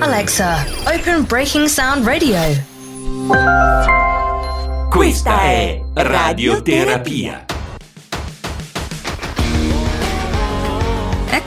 Alexa, open Breaking Sound Radio. Questa è Radioterapia.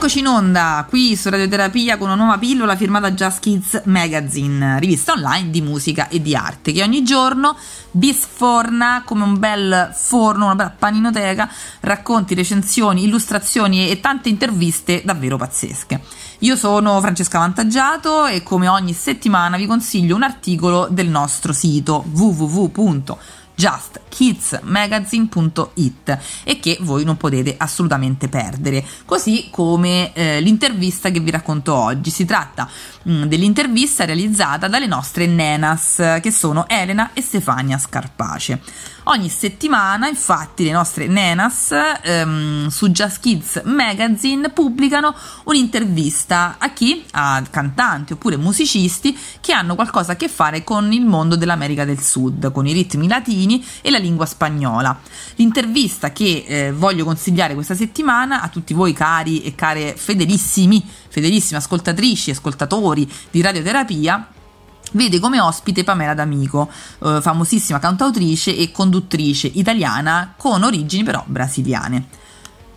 Eccoci in onda qui su Radioterapia con una nuova pillola firmata Just Kids Magazine, rivista online di musica e di arte, che ogni giorno bisforna come un bel forno, una bella paninoteca, racconti, recensioni, illustrazioni e tante interviste davvero pazzesche. Io sono Francesca Vantaggiato e come ogni settimana vi consiglio un articolo del nostro sito www justkidsmagazine.it e che voi non potete assolutamente perdere, così come eh, l'intervista che vi racconto oggi. Si tratta mh, mm, dell'intervista realizzata dalle nostre nenas, che sono Elena e Stefania Scarpace. Ogni settimana, infatti, le nostre nenas ehm, su Just Kids Magazine pubblicano un'intervista a chi? A cantanti oppure musicisti che hanno qualcosa a che fare con il mondo dell'America del Sud, con i ritmi latini e la lingua spagnola. L'intervista che eh, voglio consigliare questa settimana a tutti voi cari e care fedelissimi, fedelissime ascoltatrici e ascoltatori di radioterapia vede come ospite Pamela D'Amico, eh, famosissima cantautrice e conduttrice italiana con origini però brasiliane.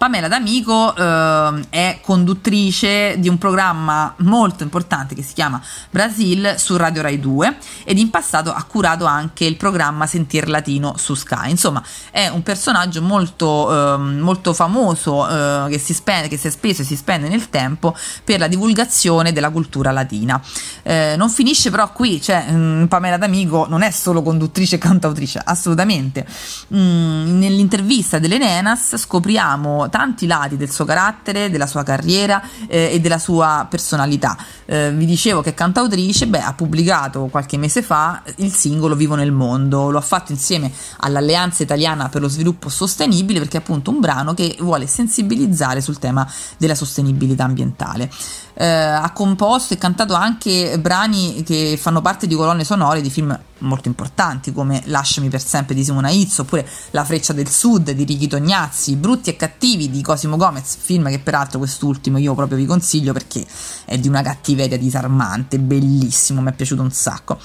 Pamela D'Amico eh, è conduttrice di un programma molto importante che si chiama Brasil su Radio Rai 2 ed in passato ha curato anche il programma Sentir Latino su Sky. Insomma, è un personaggio molto, eh, molto famoso eh, che, si spende, che si è speso e si spende nel tempo per la divulgazione della cultura latina. Eh, non finisce però qui, cioè mh, mm, Pamela D'Amico non è solo conduttrice e cantautrice, assolutamente. Mm, nell'intervista delle Nenas scopriamo tanti lati del suo carattere, della sua carriera eh, e della sua personalità. Eh, vi dicevo che cantautrice, beh, ha pubblicato qualche mese fa il singolo Vivo nel mondo, lo ha fatto insieme all'Alleanza Italiana per lo Sviluppo Sostenibile perché è appunto un brano che vuole sensibilizzare sul tema della sostenibilità ambientale eh, ha composto e cantato anche brani che fanno parte di colonne sonore di film molto importanti come Lasciami per sempre di Simona Izzo oppure La freccia del sud di Ricky Tognazzi, Brutti e cattivi di Cosimo Gomez, film che peraltro quest'ultimo io proprio vi consiglio perché è di una cattiveria disarmante, bellissimo, mi è piaciuto un sacco.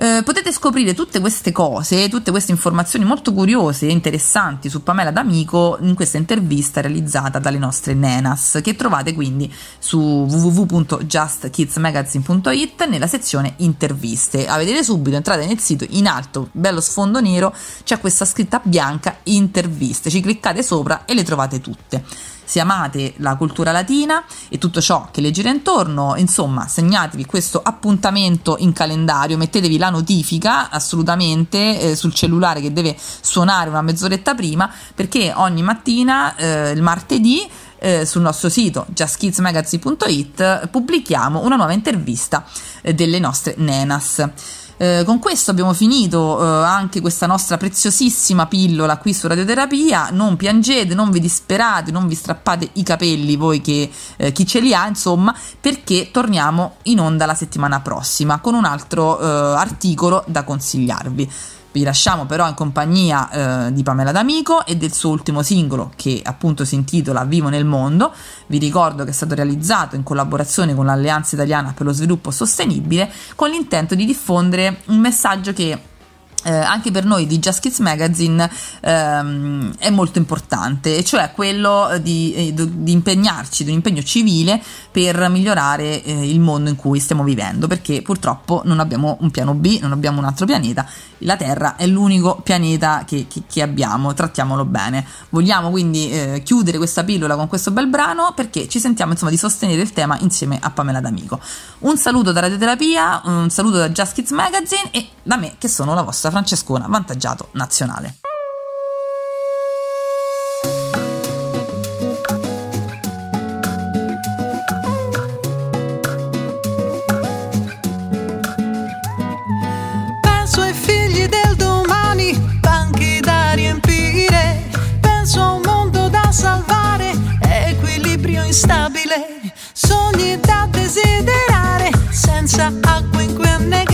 Eh, potete scoprire tutte queste cose, tutte queste informazioni molto curiose e interessanti su Pamela D'Amico in questa intervista realizzata dalle nostre nenas, che trovate quindi su www.justkidsmagazine.it nella sezione interviste. A vedere subito, entrate nel sito, in alto, bello sfondo nero, c'è questa scritta bianca interviste, ci cliccate sopra e le trovate tutte se amate la cultura latina e tutto ciò che le gira intorno, insomma, segnatevi questo appuntamento in calendario, mettetevi la notifica assolutamente eh, sul cellulare che deve suonare una mezz'oretta prima, perché ogni mattina, eh, il martedì, eh, sul nostro sito justkidsmagazine.it pubblichiamo una nuova intervista eh, delle nostre nenas. Eh, con questo abbiamo finito eh, anche questa nostra preziosissima pillola qui su Radioterapia. Non piangete, non vi disperate, non vi strappate i capelli voi che eh, chi ce li ha, insomma, perché torniamo in onda la settimana prossima con un altro eh, articolo da consigliarvi. Vi lasciamo però in compagnia eh, di Pamela D'Amico e del suo ultimo singolo che appunto si intitola Vivo nel mondo. Vi ricordo che è stato realizzato in collaborazione con l'Alleanza Italiana per lo Sviluppo Sostenibile con l'intento di diffondere un messaggio che eh, anche per noi di Just Kids Magazine ehm, è molto importante, e cioè quello di, eh, di, impegnarci, di un impegno civile per migliorare eh, il mondo in cui stiamo vivendo, perché purtroppo non abbiamo un piano B, non abbiamo un altro pianeta, la Terra è l'unico pianeta che, che, che abbiamo, trattiamolo bene. Vogliamo quindi eh, chiudere questa pillola con questo bel brano perché ci sentiamo insomma di sostenere il tema insieme a Pamela D'Amico. Un saluto da Radioterapia, un saluto da Just Kids Magazine e da me che sono la vostra Francescona Vantaggiato Nazionale. Penso ai figli del domani, banchi da riempire. Penso a un mondo da salvare, equilibrio instabile, sogni da desiderare, senza acqua in cui annegare,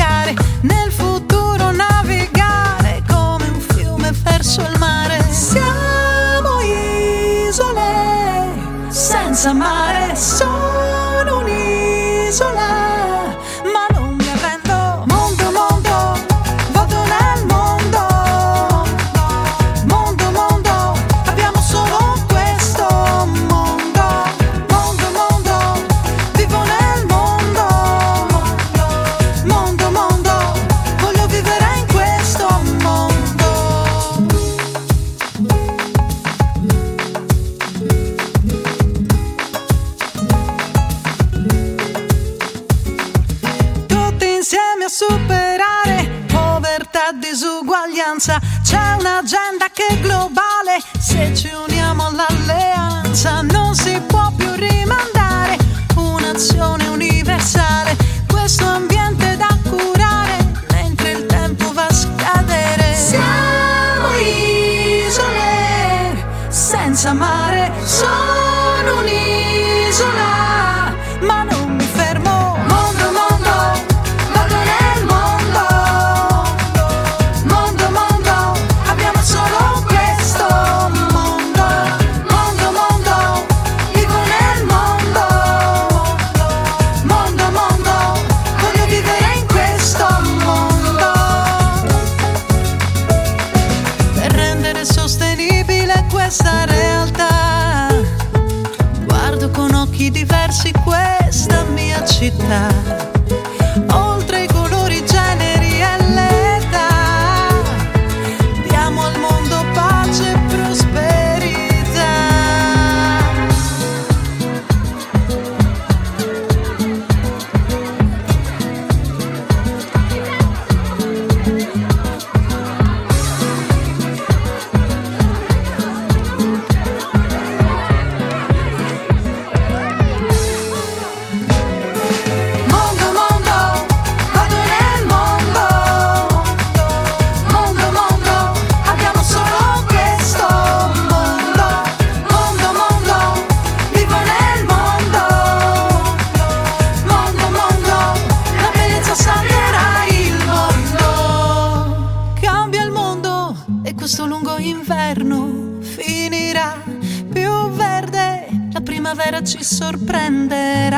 senza mare, sono un'isola speranza. C'è un'agenda che è globale, se ci uniamo all'alleanza non si può più rimandare. Un'azione universale, questo ambiente da curare, mentre il tempo va a scadere. Siamo isole senza mare, sono rendere sostenibile questa realtà, guardo con occhi diversi questa mia città. Ci sorprenderà.